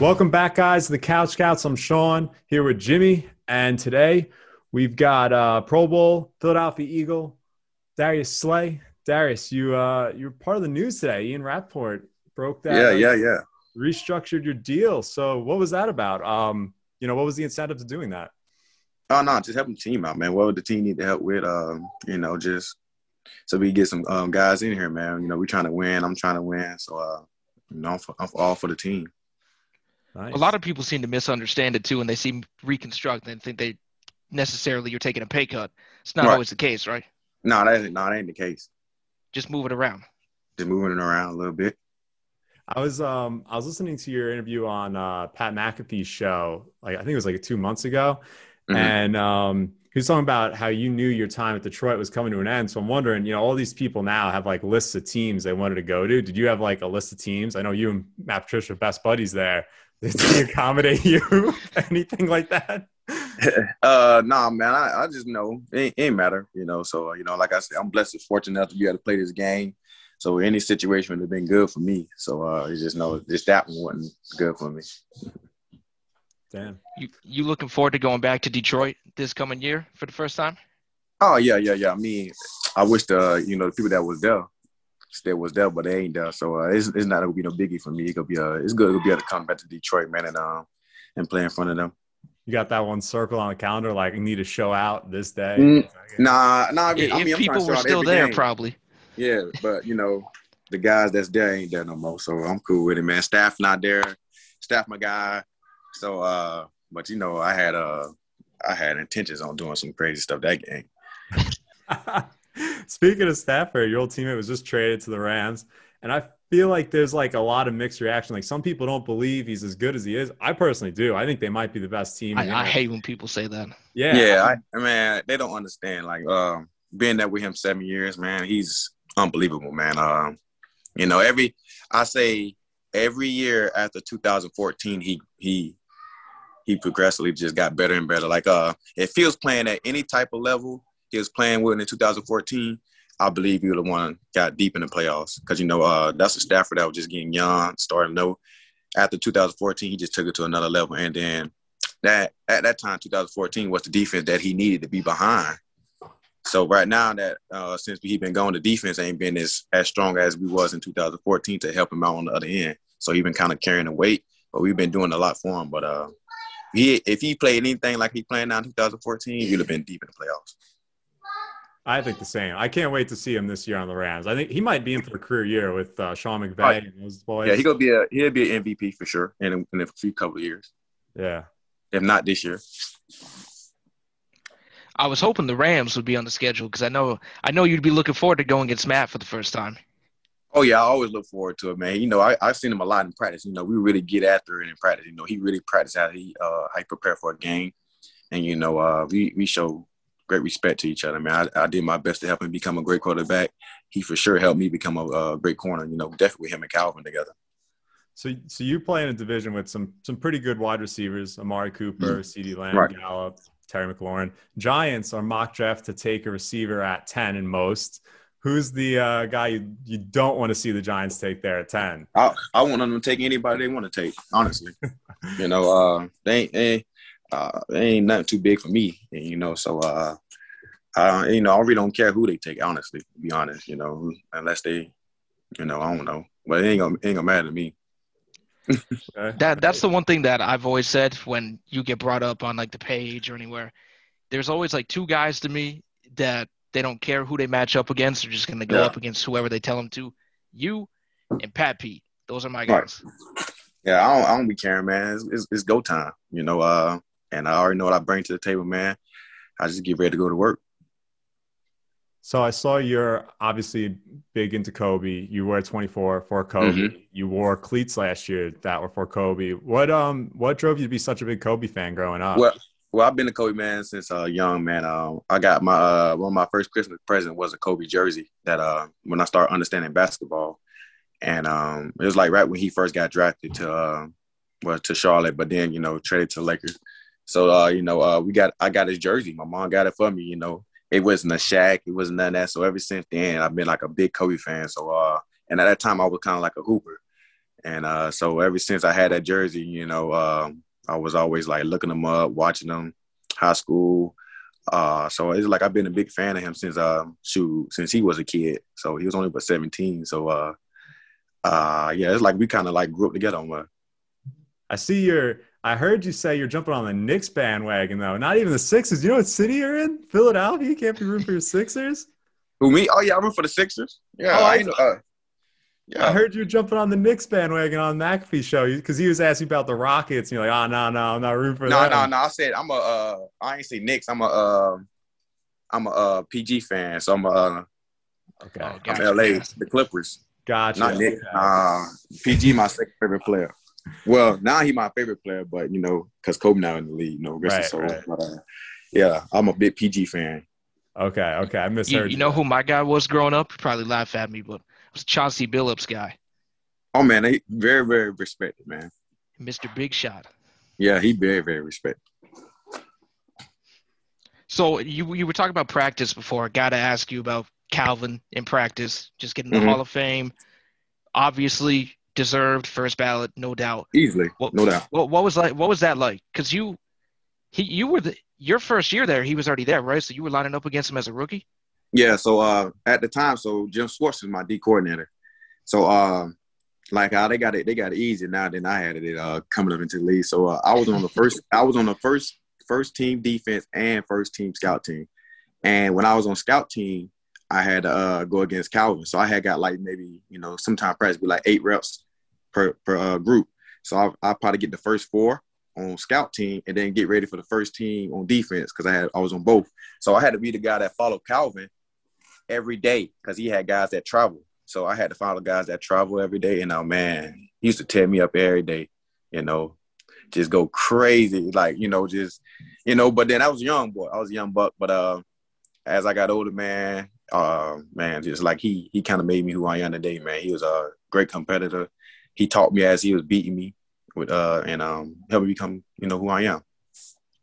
Welcome back, guys, to the Couch Scouts. I'm Sean here with Jimmy, and today we've got uh, Pro Bowl Philadelphia Eagle Darius Slay. Darius, you uh, you're part of the news today. Ian Rapoport broke that. Yeah, yeah, yeah. Restructured your deal. So, what was that about? Um, you know, what was the incentive to doing that? Oh no, just helping the team out, man. What would the team need to help with? Um, you know, just so we get some um, guys in here, man. You know, we're trying to win. I'm trying to win. So, uh, you know, I'm, for, I'm all for the team. Nice. A lot of people seem to misunderstand it too, and they see reconstruct and think they necessarily you're taking a pay cut. It's not right. always the case, right? No, that ain't, no, that ain't the case. Just move it around. Just moving it around a little bit. I was um I was listening to your interview on uh, Pat McAfee's show, like I think it was like two months ago, mm-hmm. and um he was talking about how you knew your time at Detroit was coming to an end. So I'm wondering, you know, all these people now have like lists of teams they wanted to go to. Did you have like a list of teams? I know you and Matt Patricia are best buddies there. Did he accommodate you? Anything like that? uh nah man, I, I just know it ain't, it ain't, matter, you know. So you know, like I said, I'm blessed and fortunate enough to be able to play this game. So any situation would have been good for me. So uh you just know just that one wasn't good for me. Damn. You you looking forward to going back to Detroit this coming year for the first time? Oh yeah, yeah, yeah. I mean, I wish the you know the people that was there still was there, but they ain't there. So uh, it's, it's not gonna be no biggie for me. It could be uh, it's good to be able to come back to Detroit, man, and um and play in front of them. You got that one circle on the calendar, like you need to show out this day. Mm, nah, nah. I mean, if I mean, people were still there, game. probably. Yeah, but you know, the guys that's there ain't there no more. So I'm cool with it, man. Staff not there. Staff my guy. So uh, but you know, I had uh I had intentions on doing some crazy stuff that game. Speaking of Stafford, your old teammate was just traded to the Rams, and I feel like there's like a lot of mixed reaction. Like some people don't believe he's as good as he is. I personally do. I think they might be the best team. I, I hate when people say that. Yeah, yeah. I, mean, they don't understand. Like um, being there with him seven years, man, he's unbelievable, man. Um, you know, every I say every year after 2014, he he he progressively just got better and better. Like uh, if he was playing at any type of level he was playing with in 2014, I believe he would have won, got deep in the playoffs. Because you know uh, that's a Stafford that was just getting young, starting low. After 2014, he just took it to another level, and then that at that time, 2014 was the defense that he needed to be behind. So right now that uh, since he been going, the defense ain't been as as strong as we was in 2014 to help him out on the other end. So he been kind of carrying the weight, but we've been doing a lot for him. But uh, he if he played anything like he playing now in 2014, he'd have been deep in the playoffs. I think the same. I can't wait to see him this year on the Rams. I think he might be in for a career year with uh, Sean McVay right. and those boys. Yeah, he gonna be a he'll be an MVP for sure in a, in a few couple of years. Yeah, if not this year. I was hoping the Rams would be on the schedule because I know I know you'd be looking forward to going against Matt for the first time. Oh yeah, I always look forward to it, man. You know, I I've seen him a lot in practice. You know, we really get after it in practice. You know, he really practice how he uh how he prepare for a game, and you know, uh we we show great respect to each other, man. I, I did my best to help him become a great quarterback. He for sure helped me become a, a great corner. You know, definitely him and Calvin together. So, so you play in a division with some some pretty good wide receivers: Amari Cooper, mm-hmm. CeeDee Lamb, right. Gallup, Terry McLaurin. Giants are mock draft to take a receiver at ten in most who's the uh, guy you, you don't want to see the Giants take there at 10? I, I want them to take anybody they want to take, honestly. you know, uh, they, ain't, they, uh, they ain't nothing too big for me, and, you know, so, uh, uh, you know, I really don't care who they take, honestly, to be honest, you know, unless they, you know, I don't know. But it ain't gonna, it ain't gonna matter to me. that that's the one thing that I've always said when you get brought up on like the page or anywhere. There's always like two guys to me that they don't care who they match up against. They're just going to go yeah. up against whoever they tell them to. You and Pat Pete. Those are my guys. Right. Yeah, I don't, I don't be caring, man. It's, it's, it's, go time, you know. Uh, and I already know what I bring to the table, man. I just get ready to go to work. So I saw you're obviously big into Kobe. You wear 24 for Kobe. Mm-hmm. You wore cleats last year that were for Kobe. What um what drove you to be such a big Kobe fan growing up? Well, well, I've been a Kobe man since uh, young man. Um, I got my uh, one of my first Christmas present was a Kobe jersey that uh, when I started understanding basketball, and um, it was like right when he first got drafted to uh, well to Charlotte, but then you know traded to Lakers. So uh, you know uh, we got I got his jersey. My mom got it for me. You know it wasn't a Shaq, it wasn't none of that. So ever since then I've been like a big Kobe fan. So uh, and at that time I was kind of like a hooper. And uh, so ever since I had that jersey, you know, uh, I was always like looking him up, watching him, high school. Uh, so it's like I've been a big fan of him since uh, shoot since he was a kid. So he was only but 17. So uh, uh, yeah, it's like we kind of like grew up together on I see your. I heard you say you're jumping on the Knicks bandwagon though. Not even the Sixers. You know what city you're in? Philadelphia. You can't be rooting for your Sixers. Who me? Oh yeah, I root for the Sixers. Yeah, oh, I, uh, yeah. I heard you jumping on the Knicks bandwagon on McAfee show because he was asking about the Rockets. And you're like, oh no, no, I'm not rooting for no, no, no. I said I'm a. Uh, I ain't say Knicks. I'm a. Uh, I'm a uh, PG fan, so I'm a. Uh, okay. I'm gotcha. LA, the Clippers. Gotcha. Not Nick. Uh, PG, my second favorite player. Well, now he my favorite player, but you know, because Kobe now in the league, you know, right, soul. Right. But, uh, yeah, I'm a big PG fan. Okay, okay, I misheard. You, you know who my guy was growing up? probably laugh at me, but it was Chauncey Billups guy. Oh man, he very very respected man. Mr. Big Shot. Yeah, he very very respected. So you you were talking about practice before. I got to ask you about Calvin in practice, just getting the mm-hmm. Hall of Fame. Obviously deserved first ballot, no doubt. Easily, what, no doubt. What, what was like? What was that like? Because you, he, you were the your first year there. He was already there, right? So you were lining up against him as a rookie. Yeah. So uh, at the time, so Jim Schwartz was my D coordinator. So um, like uh, they got it, they got it easy now than I had it uh, coming up into the league. So uh, I was on the first, I was on the first first team defense and first team scout team. And when I was on scout team, I had to uh, go against Calvin. So I had got like maybe you know sometimes practice be like eight reps per per uh, group. So I I probably get the first four on scout team and then get ready for the first team on defense because I had I was on both. So I had to be the guy that followed Calvin every day because he had guys that travel. So I had to follow guys that travel every day. And now, man, he used to tear me up every day. You know, just go crazy, like you know, just you know. But then I was young boy. I was young buck. But uh, as I got older, man, uh, man, just like he he kind of made me who I am today, man. He was a great competitor. He taught me as he was beating me with uh and um helped me become you know who I am.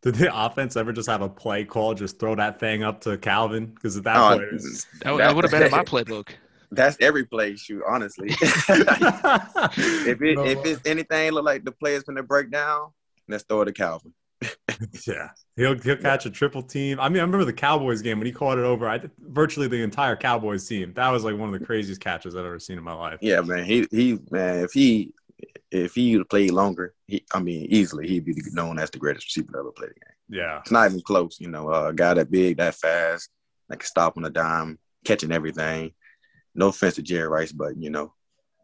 Did the offense ever just have a play call, just throw that thing up to Calvin? Because at that oh, point, was, that, that would have been in my playbook. That's every play shoot, honestly. if it no. if it's anything look like the players gonna break down, let's throw it to Calvin. yeah, he'll he'll catch a triple team. I mean, I remember the Cowboys game when he caught it over. I virtually the entire Cowboys team. That was like one of the craziest catches I've ever seen in my life. Yeah, man. He he man. If he if he played longer, he I mean easily he'd be known as the greatest receiver to ever play the game. Yeah, it's not even close. You know, uh, a guy that big, that fast, that can stop on a dime, catching everything. No offense to Jerry Rice, but you know,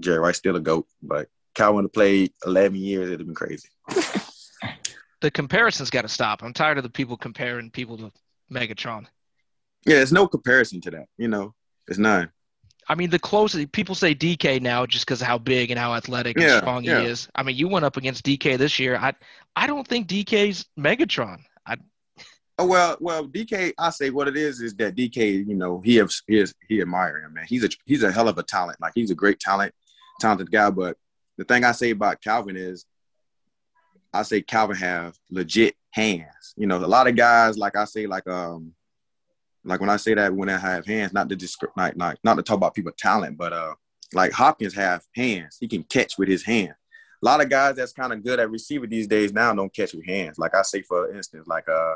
Jerry Rice still a goat. But Calvin played 11 years, it'd have been crazy. the comparison's got to stop. I'm tired of the people comparing people to Megatron. Yeah, there's no comparison to that. You know, it's none. I mean, the closest people say DK now just because of how big and how athletic yeah, and strong yeah. he is. I mean, you went up against DK this year. I I don't think DK's Megatron. I. Oh well, well, DK. I say what it is is that DK. You know, he has, he is he admire him, man. He's a he's a hell of a talent. Like he's a great talent, talented guy. But the thing I say about Calvin is I say Calvin have legit hands. You know, a lot of guys, like I say, like um, like when I say that when I have hands, not to just like, like not to talk about people talent, but uh, like Hopkins have hands. He can catch with his hand. A lot of guys that's kind of good at receiver these days now don't catch with hands. Like I say, for instance, like uh,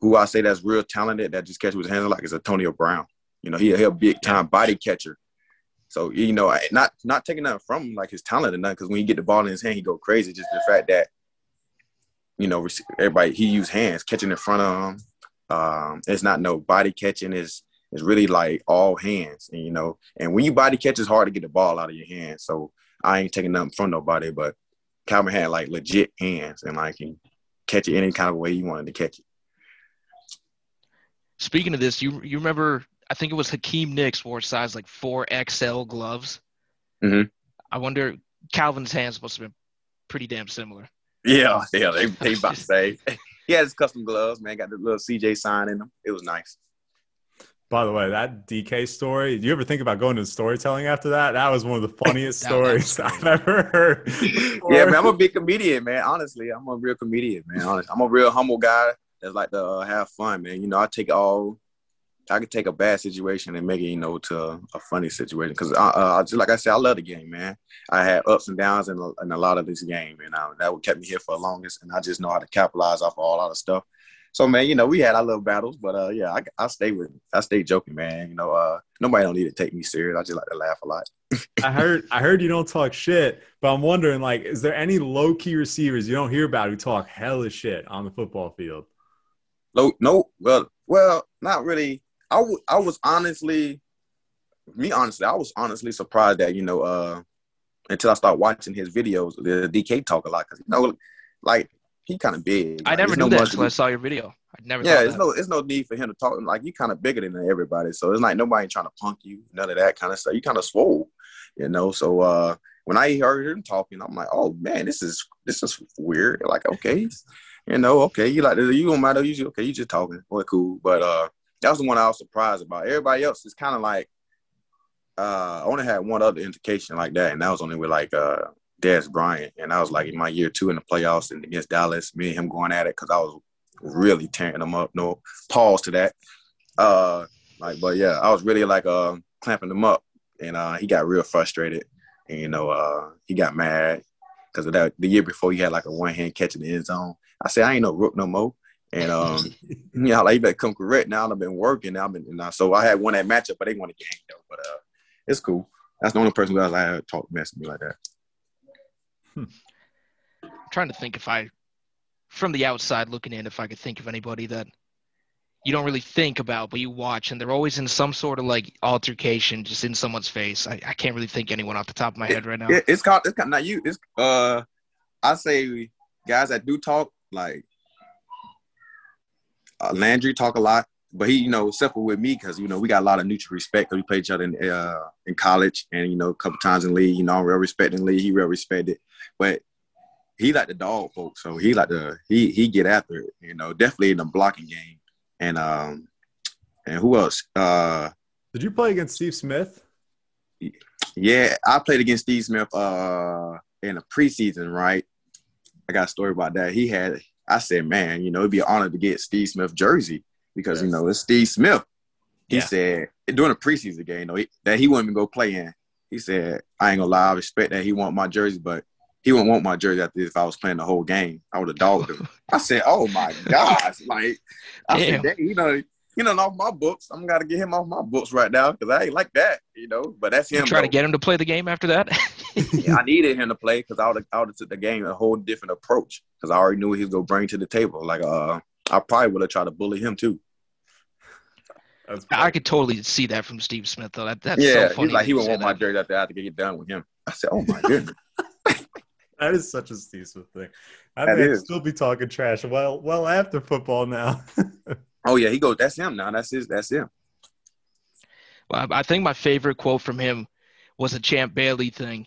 who I say that's real talented that just catch with his hands, like is Antonio Brown. You know, he he a big time body catcher. So you know, not not taking that from him, like his talent or nothing, because when he get the ball in his hand, he go crazy. Just the fact that you know everybody he use hands catching in front of him. Um, it's not no body catching. is it's really like all hands, and you know, and when you body catch, it's hard to get the ball out of your hands. So I ain't taking nothing from nobody, but Calvin had like legit hands, and like he catch it any kind of way you wanted to catch it. Speaking of this, you you remember I think it was Hakeem Nicks wore size like four XL gloves. Mm-hmm. I wonder Calvin's hands must have been pretty damn similar. Yeah, yeah, they they about to say he had his custom gloves, man. Got the little CJ sign in them. It was nice. By the way, that DK story, do you ever think about going to storytelling after that? That was one of the funniest stories I've ever heard. yeah, man, I'm a big comedian, man. Honestly, I'm a real comedian, man. Honestly, I'm a real humble guy that's like to uh, have fun, man. You know, I take it all I could take a bad situation and make it, you know, to a funny situation. Because I, uh, just like I said, I love the game, man. I had ups and downs in a, in a lot of this game, and uh, that would kept me here for the longest. And I just know how to capitalize off of all of the stuff. So man, you know, we had our little battles, but uh, yeah, I, I stay with, I stay joking, man. You know, uh, nobody don't need to take me serious. I just like to laugh a lot. I heard, I heard you don't talk shit, but I'm wondering, like, is there any low key receivers you don't hear about who talk hella shit on the football field? Low, no, well, well, not really. I, w- I was honestly, me honestly, I was honestly surprised that you know, uh, until I started watching his videos, the DK talk a lot because you know, like he kind of big. I never knew no that until I saw your video. I never. Yeah, it's no, it's no need for him to talk. Like you kind of bigger than everybody, so it's like nobody trying to punk you, none of that kind of stuff. You kind of swole, you know. So uh, when I heard him talking, I'm like, oh man, this is this is weird. Like okay, you know, okay, you like you don't matter. You okay, you just talking, boy, cool. But uh, that was the one I was surprised about. Everybody else is kind of like. Uh, I only had one other indication like that, and that was only with like uh Dez Bryant, and I was like in my year two in the playoffs and against Dallas, me and him going at it because I was really tearing them up. No pause to that. Uh, like, but yeah, I was really like uh clamping them up, and uh, he got real frustrated, and you know, uh, he got mad because of that. The year before, he had like a one hand catch in the end zone. I said, I ain't no rook no more. And um, yeah, like you better come correct now. I've been working. I've been now, so I had won that matchup, but they won the game though. But uh, it's cool. That's the only person who I had talk mess to me like that. Hmm. I'm trying to think if I, from the outside looking in, if I could think of anybody that you don't really think about, but you watch, and they're always in some sort of like altercation, just in someone's face. I, I can't really think anyone off the top of my head right now. It, it's called it's called, not you. It's uh, I say guys that do talk like uh, Landry talk a lot but he, you know, separate with me because you know we got a lot of mutual respect. Cause we played each other in uh, in college, and you know, a couple times in league. You know, I'm real respecting league. He real respected, but he like the dog folks, so he like the he he get after it. You know, definitely in the blocking game. And um, and who else? Uh, did you play against Steve Smith? Yeah, I played against Steve Smith uh in the preseason. Right, I got a story about that. He had. I said, man, you know, it'd be an honor to get Steve Smith jersey because yes. you know it's Steve Smith. He yeah. said during a preseason game, you know, he, that he wouldn't even go play in. He said, "I ain't gonna lie, I respect that he want my jersey, but he wouldn't want my jersey after if I was playing the whole game. I would have dogged him." I said, "Oh my gosh!" Like I Damn. said, you know, you know, off my books. I'm gotta get him off my books right now because I ain't like that, you know. But that's him. You try though. to get him to play the game after that. yeah, I needed him to play because I would I would have took the game a whole different approach because I already knew what he was gonna bring to the table. Like uh, I probably would have tried to bully him too. I could totally see that from Steve Smith though. That, that's yeah, so funny. He's like he won't want my jersey after I had to get done with him. I said, "Oh my goodness." that is such a Steve Smith thing. I may still be talking trash well well after football now. oh yeah, he goes. That's him now. That's his. That's him. Well, I think my favorite quote from him was a Champ Bailey thing.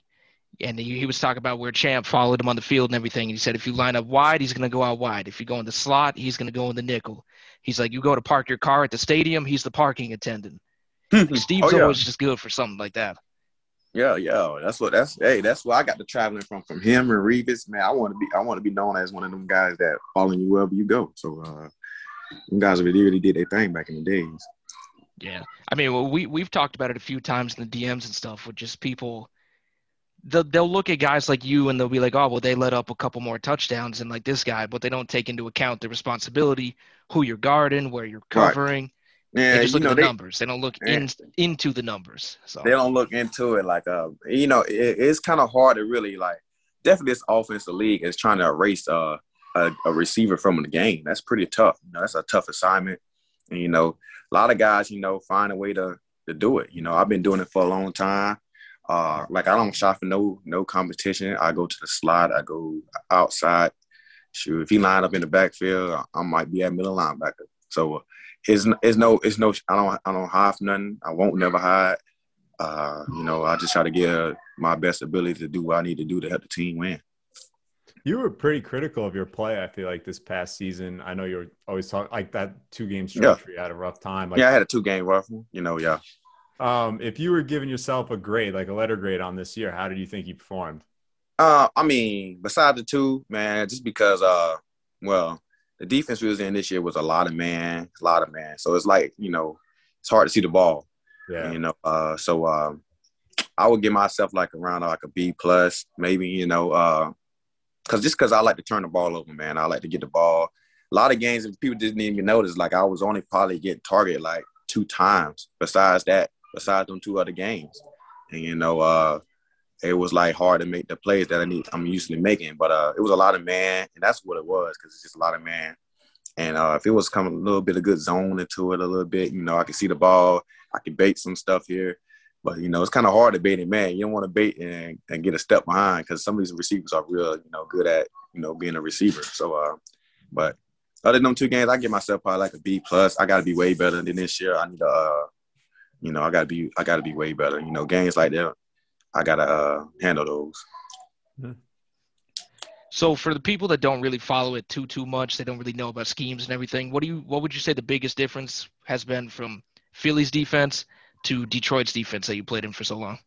And he, he was talking about where Champ followed him on the field and everything. And he said, if you line up wide, he's going to go out wide. If you go in the slot, he's going to go in the nickel. He's like, you go to park your car at the stadium, he's the parking attendant. Steve's oh, yeah. always just good for something like that. Yeah, yeah, that's what that's. Hey, that's what I got the traveling from from him and Revis. Man, I want to be I want to be known as one of them guys that following you wherever you go. So, uh, them guys really really did their thing back in the days. Yeah, I mean, well, we we've talked about it a few times in the DMs and stuff with just people they'll, they'll look at guys like you and they'll be like, oh, well, they let up a couple more touchdowns than like this guy, but they don't take into account the responsibility, who you're guarding, where you're covering. Right. Yeah, they just look you know, at the they, numbers. They don't look yeah. in, into the numbers. So they don't look into it like uh, you know, it, it's kind of hard to really like. Definitely, this offensive league is trying to erase uh, a, a receiver from the game. That's pretty tough. You know, that's a tough assignment. And you know, a lot of guys, you know, find a way to to do it. You know, I've been doing it for a long time. Uh, like I don't shop for no no competition. I go to the slot. I go outside. Sure, if he line up in the backfield, I might be at middle linebacker. So it's it's no it's no I don't I don't hide nothing. I won't never hide. Uh, you know, I just try to get my best ability to do what I need to do to help the team win. You were pretty critical of your play. I feel like this past season. I know you are always talking like that two game stretch. Yeah. You had a rough time. Like, yeah, I had a two game rough. You know, yeah. Um, if you were giving yourself a grade, like a letter grade on this year, how did you think you performed? Uh, I mean, besides the two, man, just because, uh, well, the defense we was in this year was a lot of man, a lot of man. So it's like, you know, it's hard to see the ball. Yeah. You know, uh, so um, I would give myself like around like a B plus, maybe. You know, uh, cause just cause I like to turn the ball over, man. I like to get the ball. A lot of games, people didn't even notice, like I was only probably getting targeted like two times. Besides that, besides them two other games, and you know, uh, it was like hard to make the plays that I need. I'm usually making, but uh, it was a lot of man, and that's what it was because it's just a lot of man. And uh, if it was coming a little bit of good zone into it a little bit, you know, I could see the ball. I could bait some stuff here. But, you know, it's kind of hard to bait it, man. You don't want to bait and, and get a step behind because some of these receivers are real, you know, good at, you know, being a receiver. So, uh, but other than them two games, I give myself probably like a B plus. I got to be way better than this year. I need to, uh, you know, I got to be, I got to be way better. You know, games like that, I got to uh, handle those. Mm-hmm. So for the people that don't really follow it too too much, they don't really know about schemes and everything. What do you what would you say the biggest difference has been from Philly's defense to Detroit's defense that you played in for so long?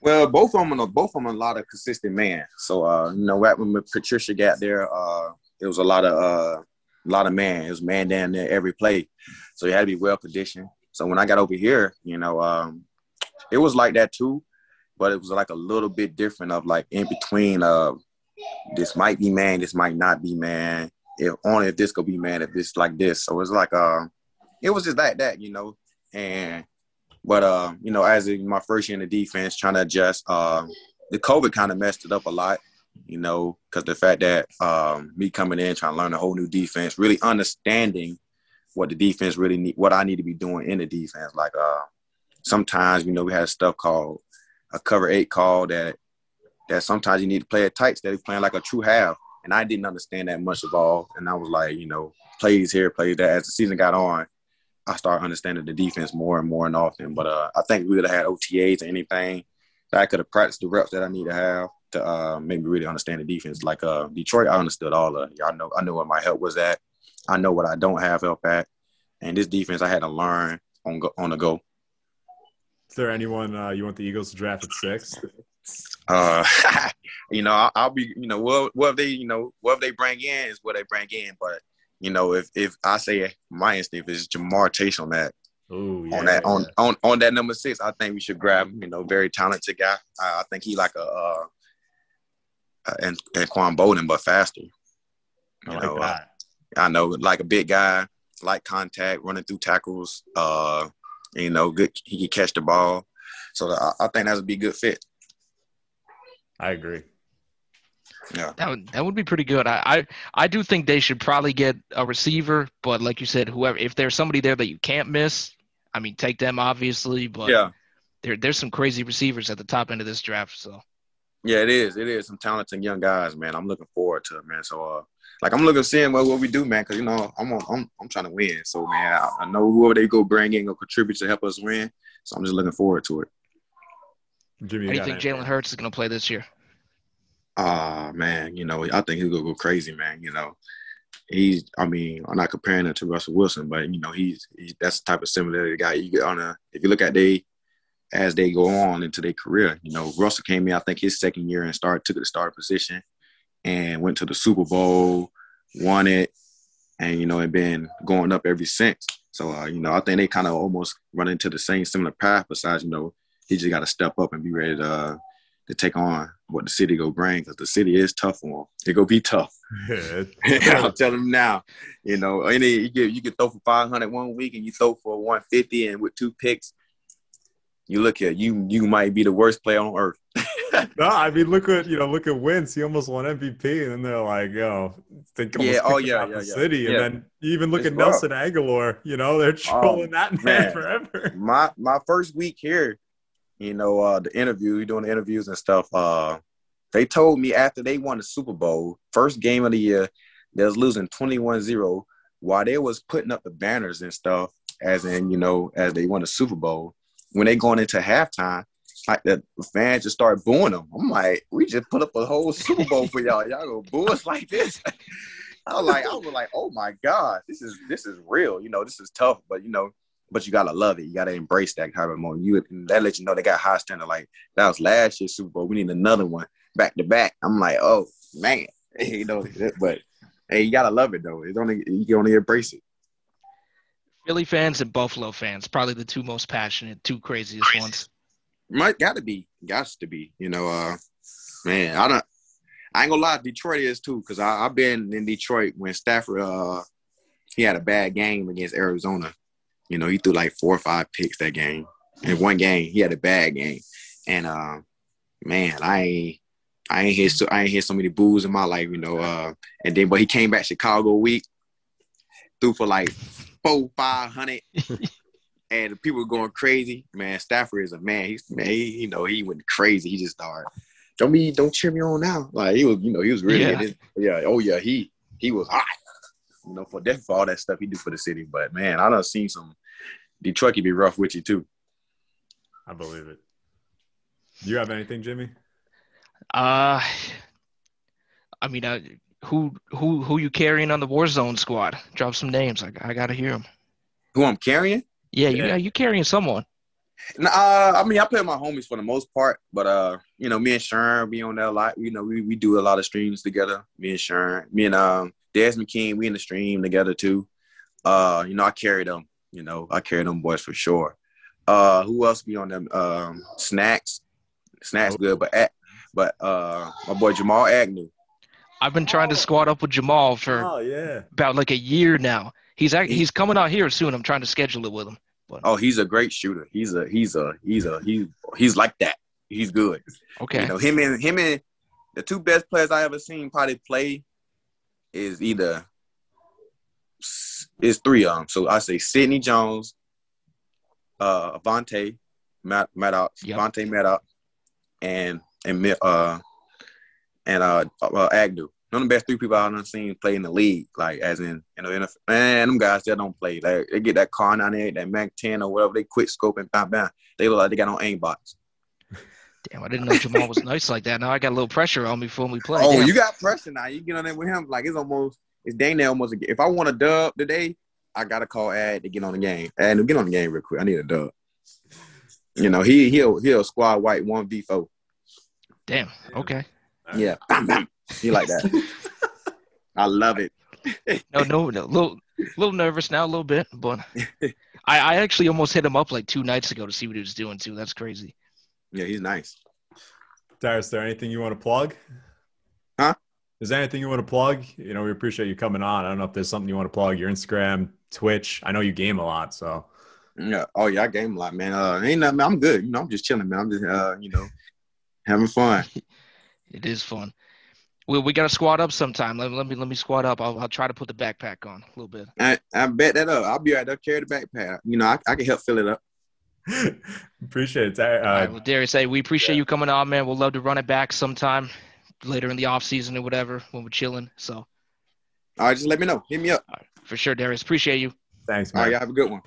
Well, both of them, both of them, a lot of consistent man. So, uh, you know, right when Patricia got there, uh, it was a lot of, uh, a lot of man. It was man down there every play, so you had to be well conditioned. So when I got over here, you know, um, it was like that too, but it was like a little bit different of like in between. Uh, this might be man, this might not be man. If only if this could be man, if it's like this. So it's like, uh, it was just like that, you know. And but uh, you know, as in my first year in the defense, trying to adjust, uh, the COVID kind of messed it up a lot. You know, because the fact that um, me coming in trying to learn a whole new defense, really understanding what the defense really need, what I need to be doing in the defense. Like uh, sometimes, you know, we had stuff called a cover eight call that that sometimes you need to play it tight instead of playing like a true half. And I didn't understand that much of all. And I was like, you know, plays here, plays that. As the season got on, I started understanding the defense more and more and often. But uh, I think we would have had OTAs or anything that I could have practiced the reps that I need to have to uh, make me really understand the defense. Like uh, Detroit, I understood all of it. I know I know where my help was at. I know what I don't have help at. And this defense, I had to learn on go, on the go. Is there anyone uh, you want the Eagles to draft at six? Uh, you know, I'll, I'll, be, you know, what what they, you know, what they bring in is what they bring in. But you know, if if I say my instinct is Ja'Marr Chase on that, Ooh, yeah, on that on, on on that number six, I think we should grab him. You know, very talented guy. I, I think he like a uh, and Anquan Boldin, but faster. You I like know, uh, I know, like a big guy, like contact, running through tackles. Uh, you know, good. He can catch the ball, so I, I think that would be a good fit. I agree. Yeah, that would that would be pretty good. I, I I do think they should probably get a receiver, but like you said, whoever if there's somebody there that you can't miss, I mean, take them obviously. But yeah, there there's some crazy receivers at the top end of this draft. So yeah, it is. It is some talented young guys, man. I'm looking forward to it, man. So uh, like I'm looking seeing what, what we do, man, because you know I'm on, I'm I'm trying to win. So man, I, I know whoever they go bring in will contribute to help us win. So I'm just looking forward to it. Jimmy, How do you think Jalen Hurts is going to play this year? Ah, uh, man, you know, I think he's gonna go crazy, man. You know, he's. I mean, I'm not comparing him to Russell Wilson, but you know, he's, he's that's the type of similar guy you get on a. If you look at they as they go on into their career, you know, Russell came in, I think his second year and started took the starter position, and went to the Super Bowl, won it, and you know, and been going up ever since. So, uh, you know, I think they kind of almost run into the same similar path. Besides, you know, he just got to step up and be ready to uh, to take on what the city go bring because the city is tough him. It go be tough. Yeah. I'll tell him now. You know, any you get you can throw for 500 one week and you throw for 150 and with two picks, you look at you you might be the worst player on earth. no, I mean look at you know look at Wentz. He almost won MVP, and then they're like, yo, they yeah, oh yeah, yeah, the yeah. city, yeah. and then you even look it's at rough. Nelson Agholor. You know, they're oh, trolling that man, man, forever. My my first week here, you know, uh, the interview, you doing the interviews and stuff. Uh, they told me after they won the Super Bowl, first game of the year, they was losing 21-0 while they was putting up the banners and stuff, as in, you know, as they won the Super Bowl. When they going into halftime, like the fans just start booing them. I'm like, we just put up a whole Super Bowl for y'all. Y'all go boo us like this. I was like, I was like, oh my God, this is this is real. You know, this is tough, but you know, but you gotta love it. You gotta embrace that kind of moment. You that let you know they got high standard. Like that was last year's Super Bowl. We need another one back to back. I'm like, oh man, you know. But hey, you gotta love it though. It's only you can only embrace it. Philly fans and Buffalo fans, probably the two most passionate, two craziest ones. Might gotta be, got to be. You know, uh, man, I don't. I ain't gonna lie, Detroit is too, because I've been in Detroit when Stafford uh he had a bad game against Arizona. You know, he threw like four or five picks that game. In one game, he had a bad game. And uh, man, I ain't I ain't hear so I ain't hear so many boos in my life, you know. Uh, and then but he came back Chicago week, threw for like four, five hundred. and people were going crazy. Man, Stafford is a man. He's man, he, you know, he went crazy. He just started. Don't be, don't cheer me on now. Like he was, you know, he was really, yeah. yeah. Oh yeah, he he was hot. You know, for definitely for all that stuff he did for the city. But man, I done seen some Detroit can be rough with you too. I believe it. You have anything, Jimmy? Uh, I mean, uh, who who who you carrying on the Warzone squad? Drop some names. I, I gotta hear them. Who I'm carrying? Yeah, you yeah. you carrying someone. Uh, I mean, I play with my homies for the most part, but uh, you know, me and Sharon, we on there a lot. You know, we, we do a lot of streams together. Me and Sharon, me and um, Desmond King, we in the stream together too. Uh, you know, I carry them. You know, I carry them boys for sure. Uh, who else be on them? Um, snacks, snacks good, but at, but uh, my boy Jamal Agnew. I've been trying to squat up with Jamal for oh, yeah. about like a year now. He's he's coming out here soon. I'm trying to schedule it with him. But. Oh, he's a great shooter. He's a he's a he's a he he's like that. He's good. Okay. You know him and him and the two best players I ever seen probably play is either is three of them. So I say Sidney Jones, uh, Avonte, Matt Maddox, yep. Avonte Maddox, and and uh and uh, uh Agnew. None of the best three people I've seen play in the league, like as in you know, in a, man, them guys that don't play. Like they get that car down there, that Mac 10 or whatever, they quit scoping, bam, bam. They look like they got on aimbots. Damn, I didn't know Jamal was nice like that. Now I got a little pressure on me before we play. Oh, Damn. you got pressure now. You get on there with him, like it's almost it's Dana almost. If I want a dub today, I gotta call Ad to get on the game. Ad, get on the game real quick. I need a dub. You know, he he'll he'll squad white one v four. Damn. Okay. Yeah. Bam bam. He like that. I love it. no, no, no. Little, little nervous now, a little bit, but I, I actually almost hit him up like two nights ago to see what he was doing too. That's crazy. Yeah, he's nice. Darius, is there anything you want to plug? Huh? Is there anything you want to plug? You know, we appreciate you coming on. I don't know if there's something you want to plug. Your Instagram, Twitch. I know you game a lot, so. Yeah. Oh yeah, I game a lot, man. Uh, ain't nothing. I'm good. You know, I'm just chilling, man. I'm just, uh, you know, having fun. it is fun. We, we got to squat up sometime. Let, let me let me squat up. I'll, I'll try to put the backpack on a little bit. I, I bet that up. I'll be right there. Carry the backpack. You know, I, I can help fill it up. appreciate it. Uh, All right, well, Darius, hey, we appreciate yeah. you coming on, man. We'll love to run it back sometime later in the off season or whatever when we're chilling. So, all right, just let me know. Hit me up. for sure, Darius. Appreciate you. Thanks, man. All right, y'all have a good one.